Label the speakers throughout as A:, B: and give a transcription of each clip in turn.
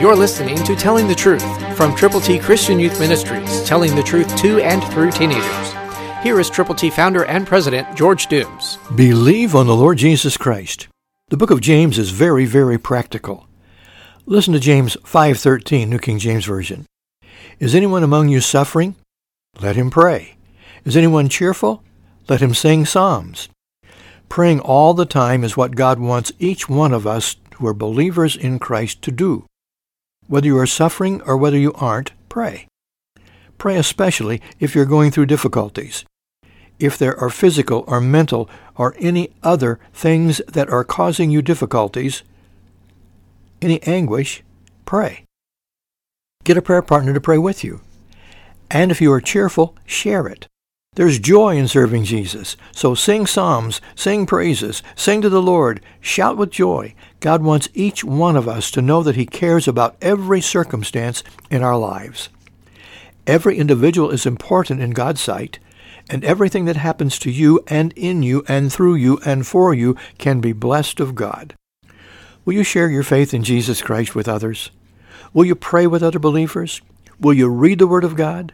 A: You're listening to Telling the Truth from Triple T Christian Youth Ministries, telling the truth to and through teenagers. Here is Triple T founder and president George Dooms.
B: Believe on the Lord Jesus Christ. The book of James is very, very practical. Listen to James 5:13, New King James Version. Is anyone among you suffering? Let him pray. Is anyone cheerful? Let him sing psalms. Praying all the time is what God wants each one of us who are believers in Christ to do. Whether you are suffering or whether you aren't, pray. Pray especially if you're going through difficulties. If there are physical or mental or any other things that are causing you difficulties, any anguish, pray. Get a prayer partner to pray with you. And if you are cheerful, share it. There's joy in serving Jesus. So sing psalms, sing praises, sing to the Lord, shout with joy. God wants each one of us to know that he cares about every circumstance in our lives. Every individual is important in God's sight, and everything that happens to you and in you and through you and for you can be blessed of God. Will you share your faith in Jesus Christ with others? Will you pray with other believers? Will you read the Word of God?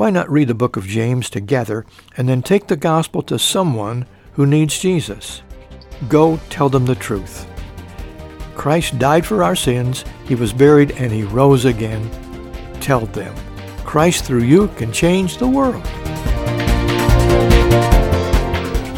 B: Why not read the book of James together and then take the gospel to someone who needs Jesus? Go tell them the truth. Christ died for our sins, he was buried, and he rose again. Tell them. Christ through you can change the world.